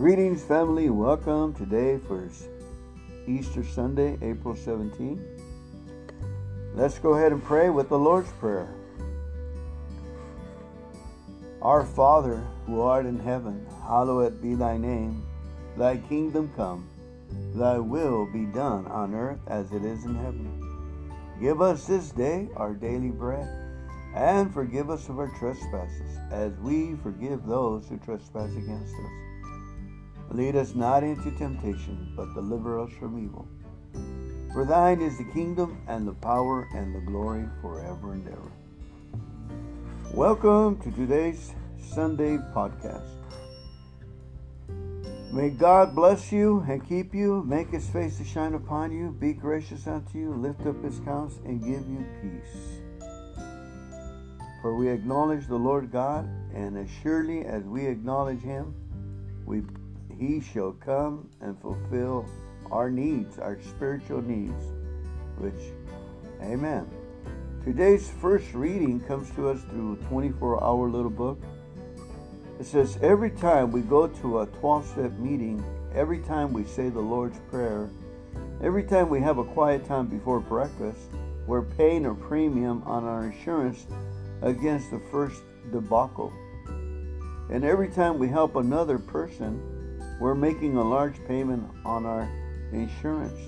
Greetings, family. Welcome today for Easter Sunday, April 17. Let's go ahead and pray with the Lord's Prayer. Our Father, who art in heaven, hallowed be thy name. Thy kingdom come, thy will be done on earth as it is in heaven. Give us this day our daily bread, and forgive us of our trespasses, as we forgive those who trespass against us Lead us not into temptation, but deliver us from evil. For thine is the kingdom and the power and the glory forever and ever. Welcome to today's Sunday podcast. May God bless you and keep you, make his face to shine upon you, be gracious unto you, lift up his countenance, and give you peace. For we acknowledge the Lord God, and as surely as we acknowledge him, we he shall come and fulfill our needs, our spiritual needs, which, amen. Today's first reading comes to us through a 24 hour little book. It says, Every time we go to a 12 step meeting, every time we say the Lord's Prayer, every time we have a quiet time before breakfast, we're paying a premium on our insurance against the first debacle. And every time we help another person, we're making a large payment on our insurance.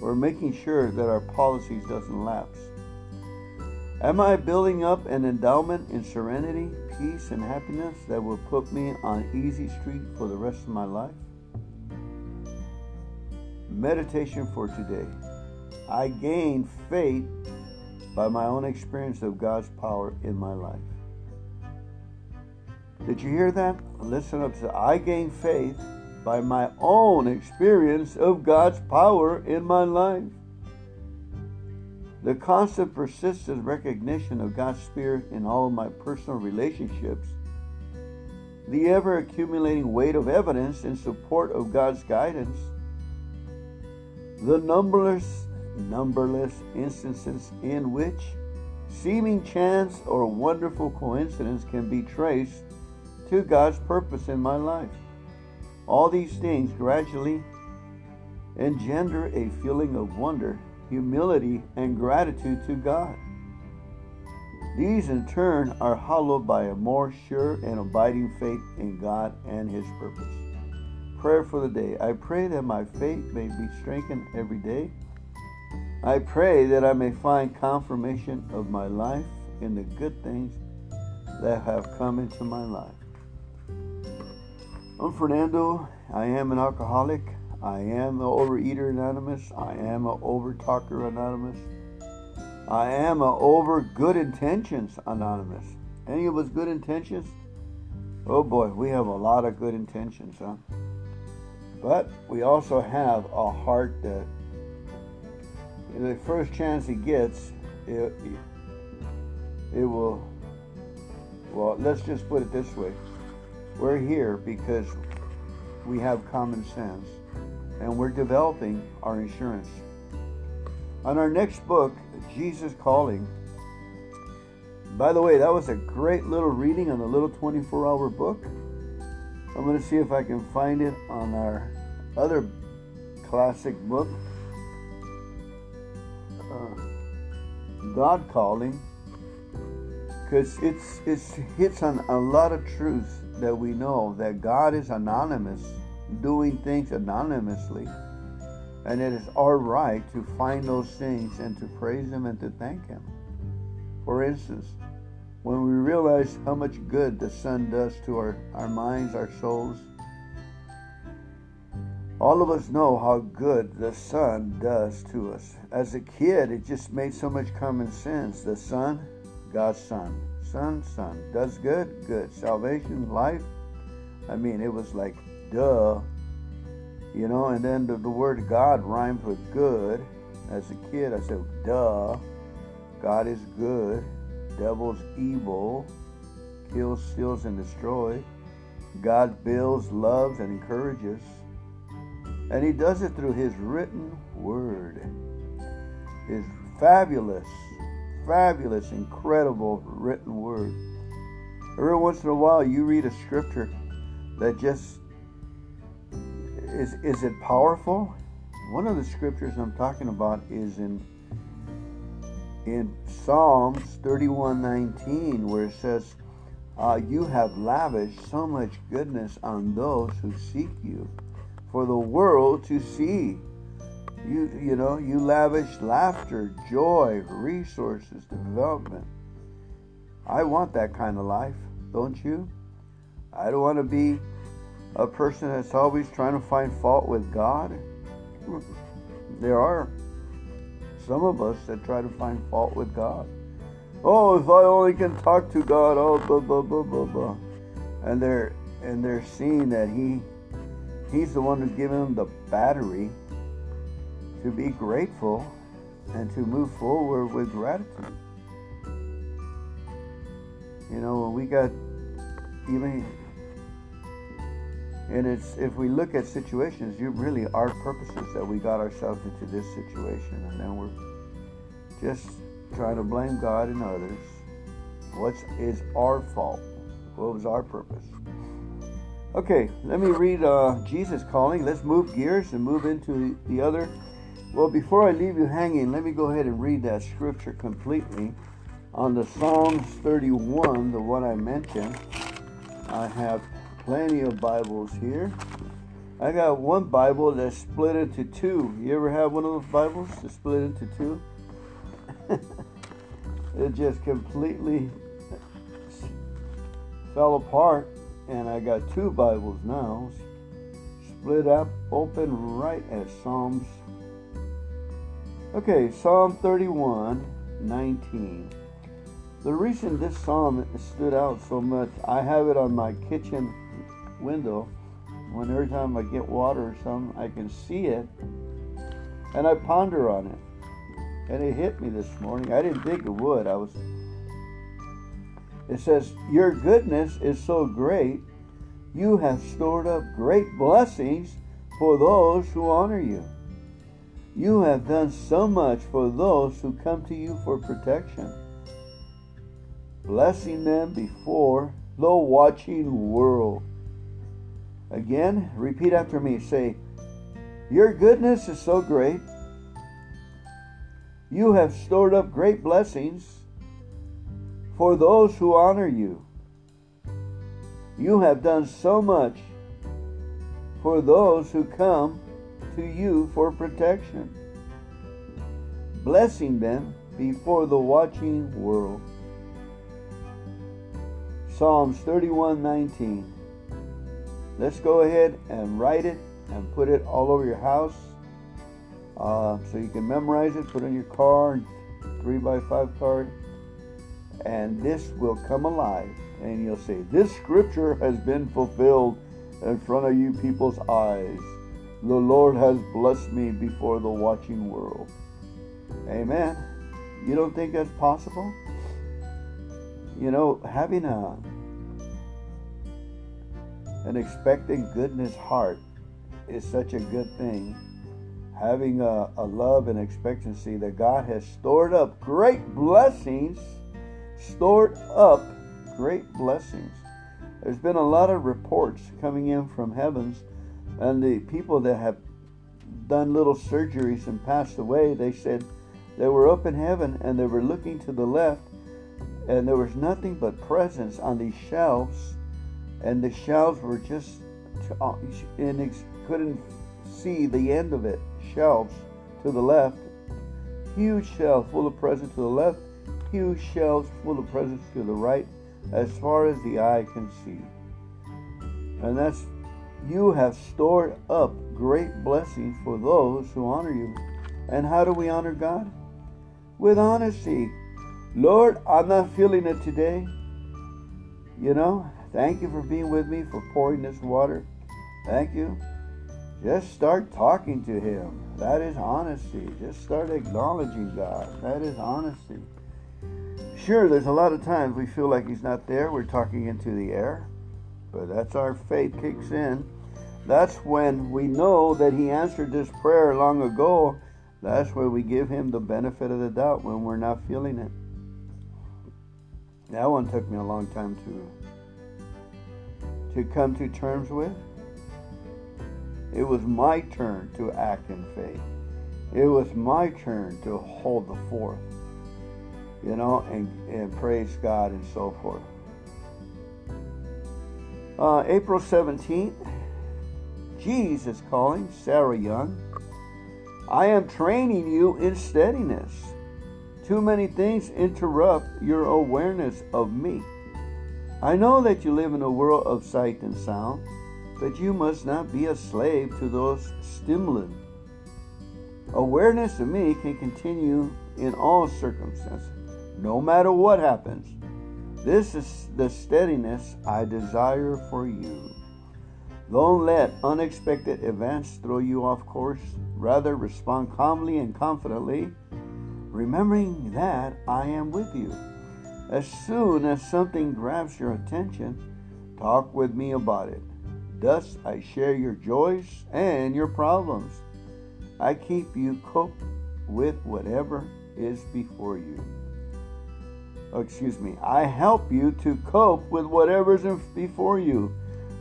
We're making sure that our policies doesn't lapse. Am I building up an endowment in serenity, peace, and happiness that will put me on easy street for the rest of my life? Meditation for today. I gain faith by my own experience of God's power in my life. Did you hear that? Listen up. So I gain faith by my own experience of God's power in my life. The constant, persistent recognition of God's Spirit in all of my personal relationships, the ever accumulating weight of evidence in support of God's guidance, the numberless, numberless instances in which seeming chance or wonderful coincidence can be traced to God's purpose in my life. All these things gradually engender a feeling of wonder, humility, and gratitude to God. These in turn are hallowed by a more sure and abiding faith in God and His purpose. Prayer for the day. I pray that my faith may be strengthened every day. I pray that I may find confirmation of my life in the good things that have come into my life. I'm Fernando. I am an alcoholic. I am an overeater anonymous. I am an overtalker anonymous. I am an over good intentions anonymous. Any of us good intentions? Oh boy, we have a lot of good intentions, huh? But we also have a heart that the first chance he gets, it, it will, well, let's just put it this way we're here because we have common sense and we're developing our insurance. On our next book, Jesus Calling, by the way, that was a great little reading on the little 24 hour book. I'm going to see if I can find it on our other classic book, uh, God Calling, because it's, it's hits on a lot of truths that we know that God is anonymous, doing things anonymously. And it is our right to find those things and to praise Him and to thank Him. For instance, when we realize how much good the Son does to our, our minds, our souls, all of us know how good the Son does to us. As a kid, it just made so much common sense. The Son, God's Son. Son, Son. Does good? Good. Salvation, life? I mean, it was like, duh. You know, and then the, the word God rhymes with good. As a kid, I said, duh. God is good. Devil's evil. Kills, steals, and destroys. God builds, loves, and encourages. And he does it through his written word. His fabulous fabulous, incredible written word. Every once in a while, you read a scripture that just is is it powerful? One of the scriptures I'm talking about is in in Psalms 31:19, where it says, uh, "You have lavished so much goodness on those who seek you, for the world to see." You you know you lavish laughter, joy, resources, development. I want that kind of life, don't you? I don't want to be a person that's always trying to find fault with God. There are some of us that try to find fault with God. Oh, if I only can talk to God, oh blah blah blah blah blah. And they're and they're seeing that he he's the one who's given them the battery to be grateful and to move forward with gratitude. You know, when we got even and it's if we look at situations, you really our purposes that we got ourselves into this situation, and then we're just trying to blame God and others. What is our fault? What was our purpose? Okay, let me read uh, Jesus calling. Let's move gears and move into the other. Well, before I leave you hanging, let me go ahead and read that scripture completely on the Psalms 31, the one I mentioned. I have plenty of Bibles here. I got one Bible that's split into two. You ever have one of those Bibles that's split into two? it just completely fell apart, and I got two Bibles now, split up, open right at Psalms. Okay, Psalm 31, 19. The reason this psalm stood out so much, I have it on my kitchen window. When every time I get water or something, I can see it, and I ponder on it. And it hit me this morning. I didn't think it would. I was. It says, "Your goodness is so great; you have stored up great blessings for those who honor you. You have done so much for those who come to you for protection." blessing them before the watching world. Again, repeat after me. Say, Your goodness is so great. You have stored up great blessings for those who honor you. You have done so much for those who come to you for protection, blessing them before the watching world. Psalms 31:19. Let's go ahead and write it and put it all over your house uh, so you can memorize it, put it in your car, three by five card, and this will come alive. And you'll say, This scripture has been fulfilled in front of you people's eyes. The Lord has blessed me before the watching world. Amen. You don't think that's possible? You know, having a an expecting goodness heart is such a good thing. Having a, a love and expectancy that God has stored up great blessings, stored up great blessings. There's been a lot of reports coming in from heavens, and the people that have done little surgeries and passed away, they said they were up in heaven and they were looking to the left, and there was nothing but presents on these shelves and the shelves were just uh, and couldn't see the end of it. Shelves to the left, huge shelves full of presents to the left, huge shelves full of presents to the right, as far as the eye can see. And that's you have stored up great blessings for those who honor you. And how do we honor God? With honesty. Lord, I'm not feeling it today. You know, Thank you for being with me, for pouring this water. Thank you. Just start talking to Him. That is honesty. Just start acknowledging God. That is honesty. Sure, there's a lot of times we feel like He's not there. We're talking into the air. But that's our faith kicks in. That's when we know that He answered this prayer long ago. That's when we give Him the benefit of the doubt when we're not feeling it. That one took me a long time to to come to terms with. It was my turn to act in faith. It was my turn to hold the fourth, you know, and, and praise God and so forth. Uh, April 17th, Jesus calling Sarah Young. I am training you in steadiness. Too many things interrupt your awareness of me. I know that you live in a world of sight and sound, but you must not be a slave to those stimuli. Awareness of me can continue in all circumstances, no matter what happens. This is the steadiness I desire for you. Don't let unexpected events throw you off course. Rather, respond calmly and confidently, remembering that I am with you. As soon as something grabs your attention, talk with me about it. Thus, I share your joys and your problems. I keep you cope with whatever is before you. Oh, excuse me. I help you to cope with whatever is before you.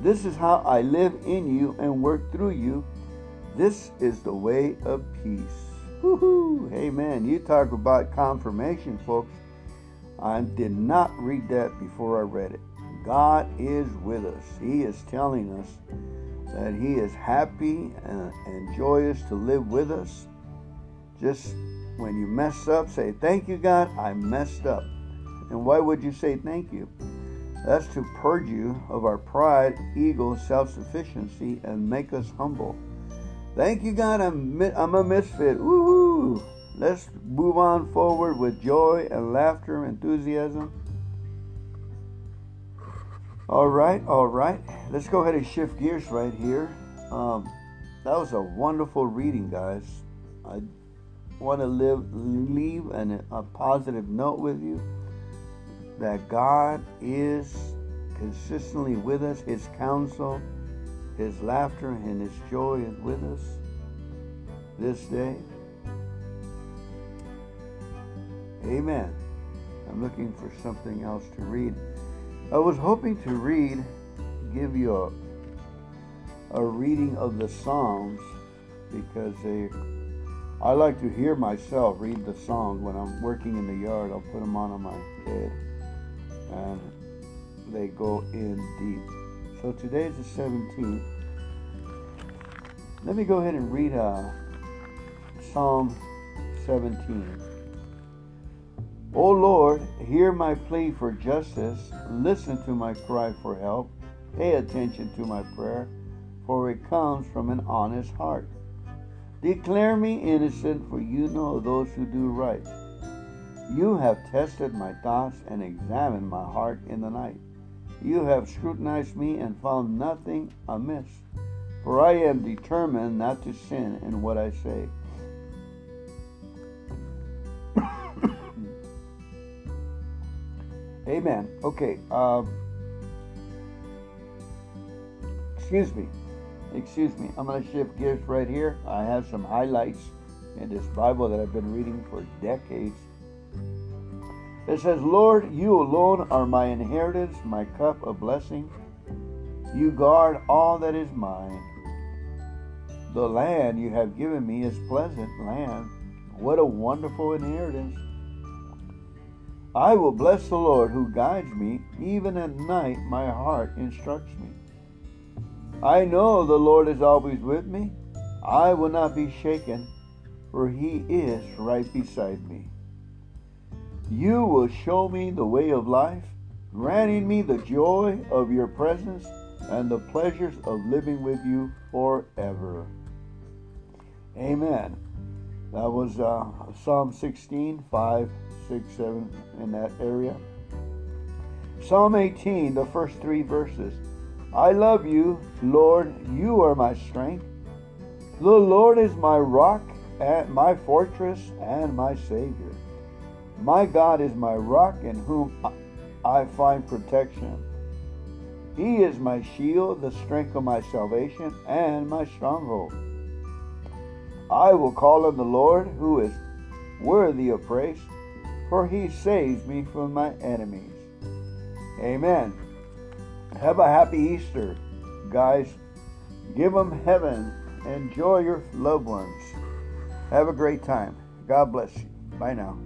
This is how I live in you and work through you. This is the way of peace. Woohoo! Amen. You talk about confirmation, folks. I did not read that before I read it. God is with us. He is telling us that He is happy and, and joyous to live with us. Just when you mess up, say, Thank you, God, I messed up. And why would you say thank you? That's to purge you of our pride, ego, self sufficiency, and make us humble. Thank you, God, I'm, I'm a misfit. Woohoo! Let's move on forward with joy and laughter, and enthusiasm. All right, all right. Let's go ahead and shift gears right here. Um, that was a wonderful reading, guys. I want to live, leave an, a positive note with you that God is consistently with us. His counsel, His laughter, and His joy is with us this day. Amen. I'm looking for something else to read. I was hoping to read, give you a, a reading of the Psalms because they, I like to hear myself read the Psalms when I'm working in the yard. I'll put them on on my head and they go in deep. So today is the 17th. Let me go ahead and read uh, Psalm 17. O Lord, hear my plea for justice. Listen to my cry for help. Pay attention to my prayer, for it comes from an honest heart. Declare me innocent, for you know those who do right. You have tested my thoughts and examined my heart in the night. You have scrutinized me and found nothing amiss. For I am determined not to sin in what I say. Amen. Okay. Um, excuse me. Excuse me. I'm going to shift gears right here. I have some highlights in this Bible that I've been reading for decades. It says, Lord, you alone are my inheritance, my cup of blessing. You guard all that is mine. The land you have given me is pleasant land. What a wonderful inheritance. I will bless the Lord who guides me. Even at night, my heart instructs me. I know the Lord is always with me. I will not be shaken, for he is right beside me. You will show me the way of life, granting me the joy of your presence and the pleasures of living with you forever. Amen. That was uh, Psalm 16, 5 6, 7 in that area. Psalm 18, the first three verses. I love you, Lord, you are my strength. The Lord is my rock, and my fortress, and my Savior. My God is my rock in whom I find protection. He is my shield, the strength of my salvation, and my stronghold. I will call on the Lord, who is worthy of praise for he saves me from my enemies. Amen. Have a happy Easter, guys. Give them heaven. Enjoy your loved ones. Have a great time. God bless you. Bye now.